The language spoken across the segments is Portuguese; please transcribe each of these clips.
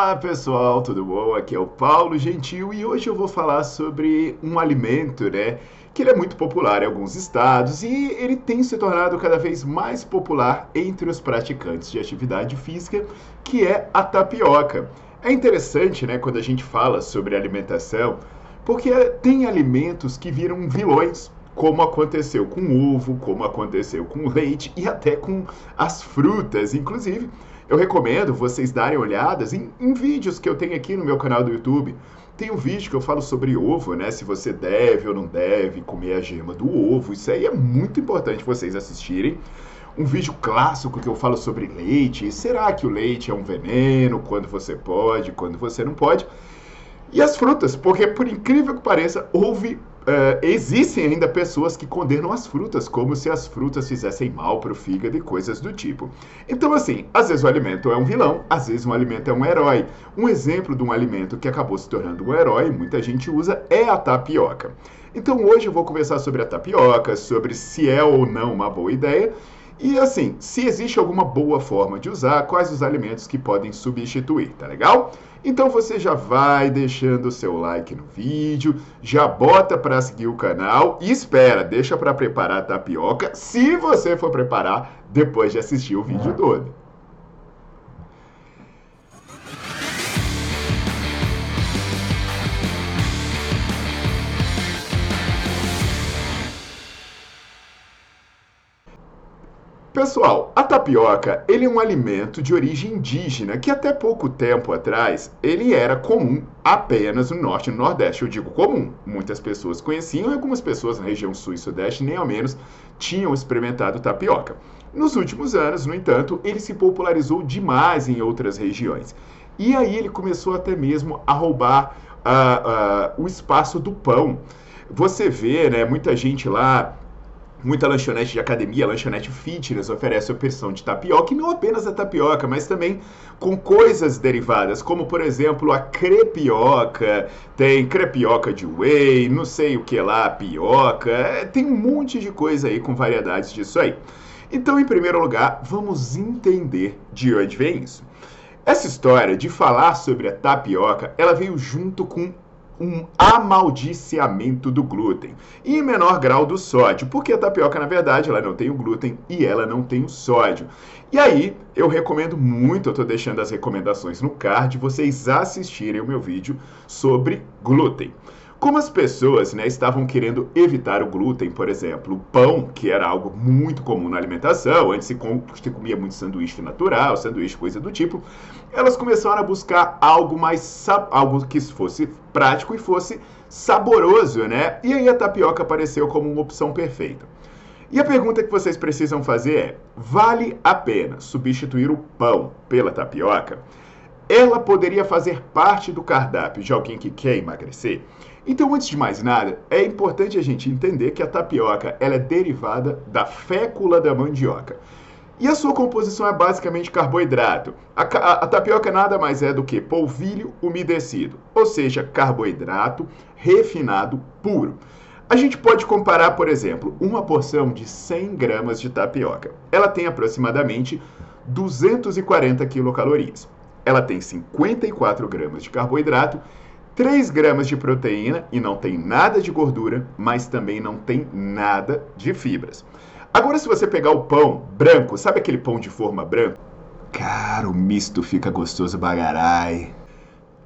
Olá pessoal, tudo bom? Aqui é o Paulo Gentil e hoje eu vou falar sobre um alimento, né? Que ele é muito popular em alguns estados e ele tem se tornado cada vez mais popular entre os praticantes de atividade física, que é a tapioca. É interessante, né, quando a gente fala sobre alimentação, porque tem alimentos que viram vilões, como aconteceu com o ovo, como aconteceu com o leite e até com as frutas, inclusive eu recomendo vocês darem olhadas em, em, vídeos que eu tenho aqui no meu canal do YouTube. Tem um vídeo que eu falo sobre ovo, né? Se você deve ou não deve comer a gema do ovo. Isso aí é muito importante vocês assistirem. Um vídeo clássico que eu falo sobre leite. Será que o leite é um veneno? Quando você pode, quando você não pode? E as frutas, porque por incrível que pareça, houve Uh, existem ainda pessoas que condenam as frutas, como se as frutas fizessem mal para o fígado e coisas do tipo. Então, assim, às vezes o alimento é um vilão, às vezes um alimento é um herói. Um exemplo de um alimento que acabou se tornando um herói, muita gente usa, é a tapioca. Então, hoje eu vou conversar sobre a tapioca, sobre se é ou não uma boa ideia. E assim, se existe alguma boa forma de usar, quais os alimentos que podem substituir, tá legal? Então você já vai deixando o seu like no vídeo, já bota para seguir o canal e espera, deixa para preparar a tapioca, se você for preparar depois de assistir o vídeo todo. Pessoal, a tapioca, ele é um alimento de origem indígena que até pouco tempo atrás ele era comum apenas no norte e no nordeste. Eu digo comum, muitas pessoas conheciam e algumas pessoas na região sul e sudeste nem ao menos tinham experimentado tapioca. Nos últimos anos, no entanto, ele se popularizou demais em outras regiões. E aí ele começou até mesmo a roubar uh, uh, o espaço do pão. Você vê, né, muita gente lá Muita lanchonete de academia, lanchonete fitness oferece a opção de tapioca, e não apenas a tapioca, mas também com coisas derivadas, como por exemplo a crepioca, tem crepioca de whey, não sei o que lá, pioca, é, tem um monte de coisa aí com variedades disso aí. Então, em primeiro lugar, vamos entender de onde vem isso. Essa história de falar sobre a tapioca, ela veio junto com um amaldiciamento do glúten e em menor grau do sódio, porque a tapioca, na verdade, ela não tem o glúten e ela não tem o sódio. E aí, eu recomendo muito, eu estou deixando as recomendações no card, vocês assistirem o meu vídeo sobre glúten. Como as pessoas né, estavam querendo evitar o glúten, por exemplo, o pão, que era algo muito comum na alimentação, antes se, com, se comia muito sanduíche natural, sanduíche, coisa do tipo, elas começaram a buscar algo mais algo que fosse prático e fosse saboroso, né? E aí a tapioca apareceu como uma opção perfeita. E a pergunta que vocês precisam fazer é: vale a pena substituir o pão pela tapioca? Ela poderia fazer parte do cardápio de alguém que quer emagrecer? Então, antes de mais nada, é importante a gente entender que a tapioca ela é derivada da fécula da mandioca. E a sua composição é basicamente carboidrato. A, a, a, tapioca nada mais é do que polvilho umedecido, ou seja, carboidrato refinado puro. A gente pode comparar, por exemplo, uma porção de 100 gramas de tapioca. Ela tem aproximadamente 240 quilocalorias. Ela tem 54 gramas de carboidrato 3 gramas de proteína e não tem nada de gordura, mas também não tem nada de fibras. Agora, se você pegar o pão branco, sabe aquele pão de forma branca? Cara, o misto fica gostoso bagarai.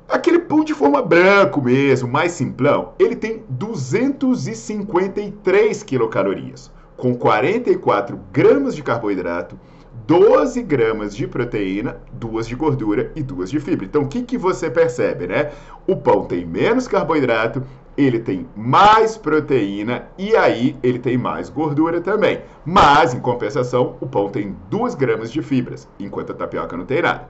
Aquele pão de forma branco mesmo, mais simplão, ele tem 253 quilocalorias, com 44 gramas de carboidrato, 12 gramas de proteína, duas de gordura e duas de fibra. Então, o que, que você percebe, né? O pão tem menos carboidrato, ele tem mais proteína e aí ele tem mais gordura também. Mas, em compensação, o pão tem 2 gramas de fibras, enquanto a tapioca não tem nada.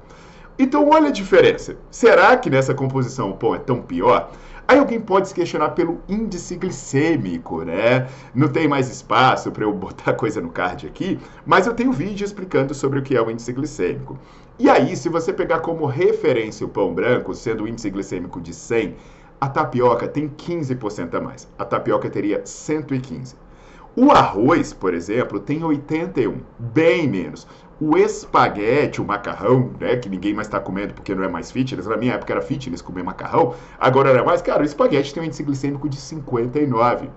Então, olha a diferença. Será que nessa composição o pão é tão pior? Aí alguém pode se questionar pelo índice glicêmico, né? Não tem mais espaço para eu botar coisa no card aqui, mas eu tenho vídeo explicando sobre o que é o índice glicêmico. E aí, se você pegar como referência o pão branco, sendo o índice glicêmico de 100, a tapioca tem 15% a mais. A tapioca teria 115. O arroz, por exemplo, tem 81, bem menos. O espaguete, o macarrão, né, que ninguém mais está comendo porque não é mais fitness, na minha época era fitness comer macarrão, agora é mais, cara, o espaguete tem um índice glicêmico de 59.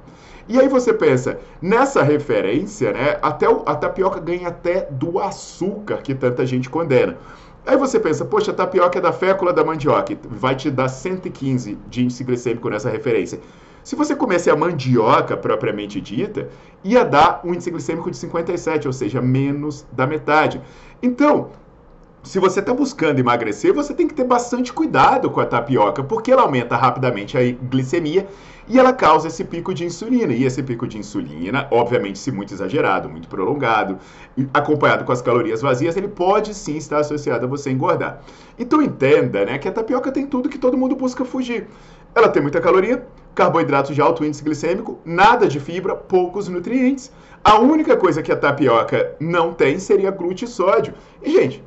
E aí você pensa, nessa referência, né, até o, a tapioca ganha até do açúcar que tanta gente condena. Aí você pensa, poxa, a tapioca é da fécula da mandioca, vai te dar 115 de índice glicêmico nessa referência. Se você comesse a mandioca propriamente dita, ia dar um índice glicêmico de 57, ou seja, menos da metade. Então, se você está buscando emagrecer, você tem que ter bastante cuidado com a tapioca, porque ela aumenta rapidamente a glicemia e ela causa esse pico de insulina. E esse pico de insulina, obviamente, se muito exagerado, muito prolongado, acompanhado com as calorias vazias, ele pode sim estar associado a você engordar. Então entenda né, que a tapioca tem tudo que todo mundo busca fugir. Ela tem muita caloria, carboidratos de alto índice glicêmico, nada de fibra, poucos nutrientes. A única coisa que a tapioca não tem seria glúten e sódio. E, gente,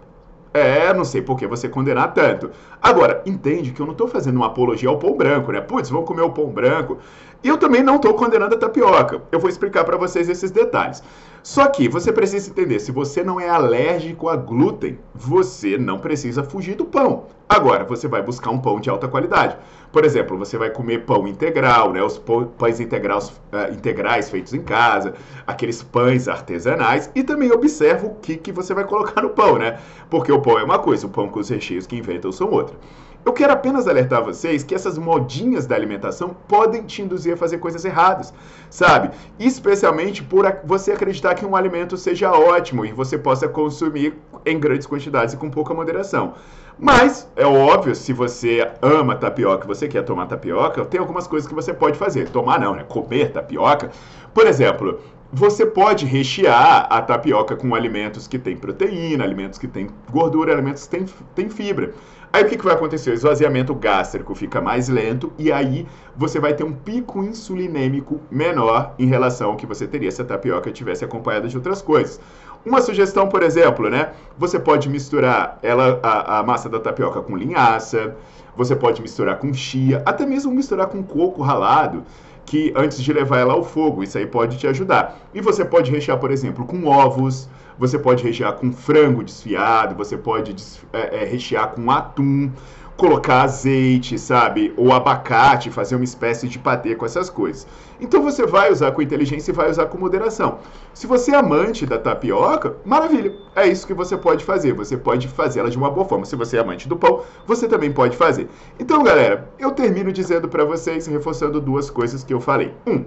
é, não sei por que você condenar tanto. Agora, entende que eu não estou fazendo uma apologia ao pão branco, né? Putz, vamos comer o pão branco. E eu também não estou condenando a tapioca. Eu vou explicar para vocês esses detalhes. Só que você precisa entender, se você não é alérgico a glúten, você não precisa fugir do pão. Agora, você vai buscar um pão de alta qualidade. Por exemplo, você vai comer pão integral, né? Os pães integrais, uh, integrais feitos em casa, aqueles pães artesanais, e também observa o que, que você vai colocar no pão, né? Porque o pão é uma coisa, o pão com os recheios que inventam são outra. Eu quero apenas alertar vocês que essas modinhas da alimentação podem te induzir a fazer coisas erradas, sabe? Especialmente por você acreditar que um alimento seja ótimo e você possa consumir em grandes quantidades e com pouca moderação. Mas, é óbvio, se você ama tapioca, você quer tomar tapioca, tem algumas coisas que você pode fazer. Tomar não, né? Comer tapioca. Por exemplo, você pode rechear a tapioca com alimentos que têm proteína, alimentos que têm gordura, alimentos que têm, têm fibra. Aí o que, que vai acontecer? O esvaziamento gástrico fica mais lento e aí você vai ter um pico insulinêmico menor em relação ao que você teria se a tapioca tivesse acompanhada de outras coisas. Uma sugestão, por exemplo, né? Você pode misturar ela, a, a massa da tapioca com linhaça, você pode misturar com chia, até mesmo misturar com coco ralado que antes de levar ela ao fogo, isso aí pode te ajudar. E você pode rechear, por exemplo, com ovos, você pode rechear com frango desfiado, você pode é, é, rechear com atum, colocar azeite, sabe? Ou abacate, fazer uma espécie de patê com essas coisas. Então você vai usar com inteligência e vai usar com moderação. Se você é amante da tapioca, maravilha, é isso que você pode fazer. Você pode fazê-la de uma boa forma. Se você é amante do pão, você também pode fazer. Então, galera, eu termino dizendo para vocês, reforçando duas coisas que eu falei. Um,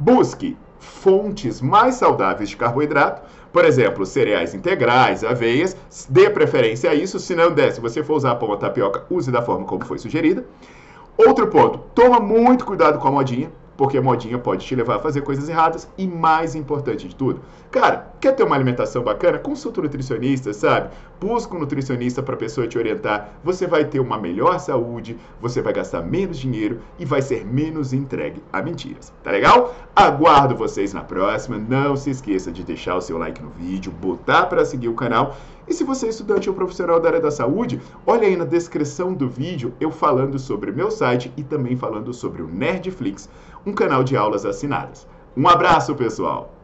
busque fontes mais saudáveis de carboidrato, por exemplo, cereais integrais, aveias, dê preferência a isso. Se não der, se você for usar pão ou tapioca, use da forma como foi sugerida. Outro ponto, toma muito cuidado com a modinha porque a modinha pode te levar a fazer coisas erradas e mais importante de tudo, cara, quer ter uma alimentação bacana? Consulta um nutricionista, sabe? Busca um nutricionista para a pessoa te orientar. Você vai ter uma melhor saúde, você vai gastar menos dinheiro e vai ser menos entregue a mentiras. Tá legal? Aguardo vocês na próxima. Não se esqueça de deixar o seu like no vídeo, botar para seguir o canal e se você é estudante ou profissional da área da saúde, olha aí na descrição do vídeo eu falando sobre meu site e também falando sobre o Nerdflix, um canal de aulas assinadas. Um abraço, pessoal!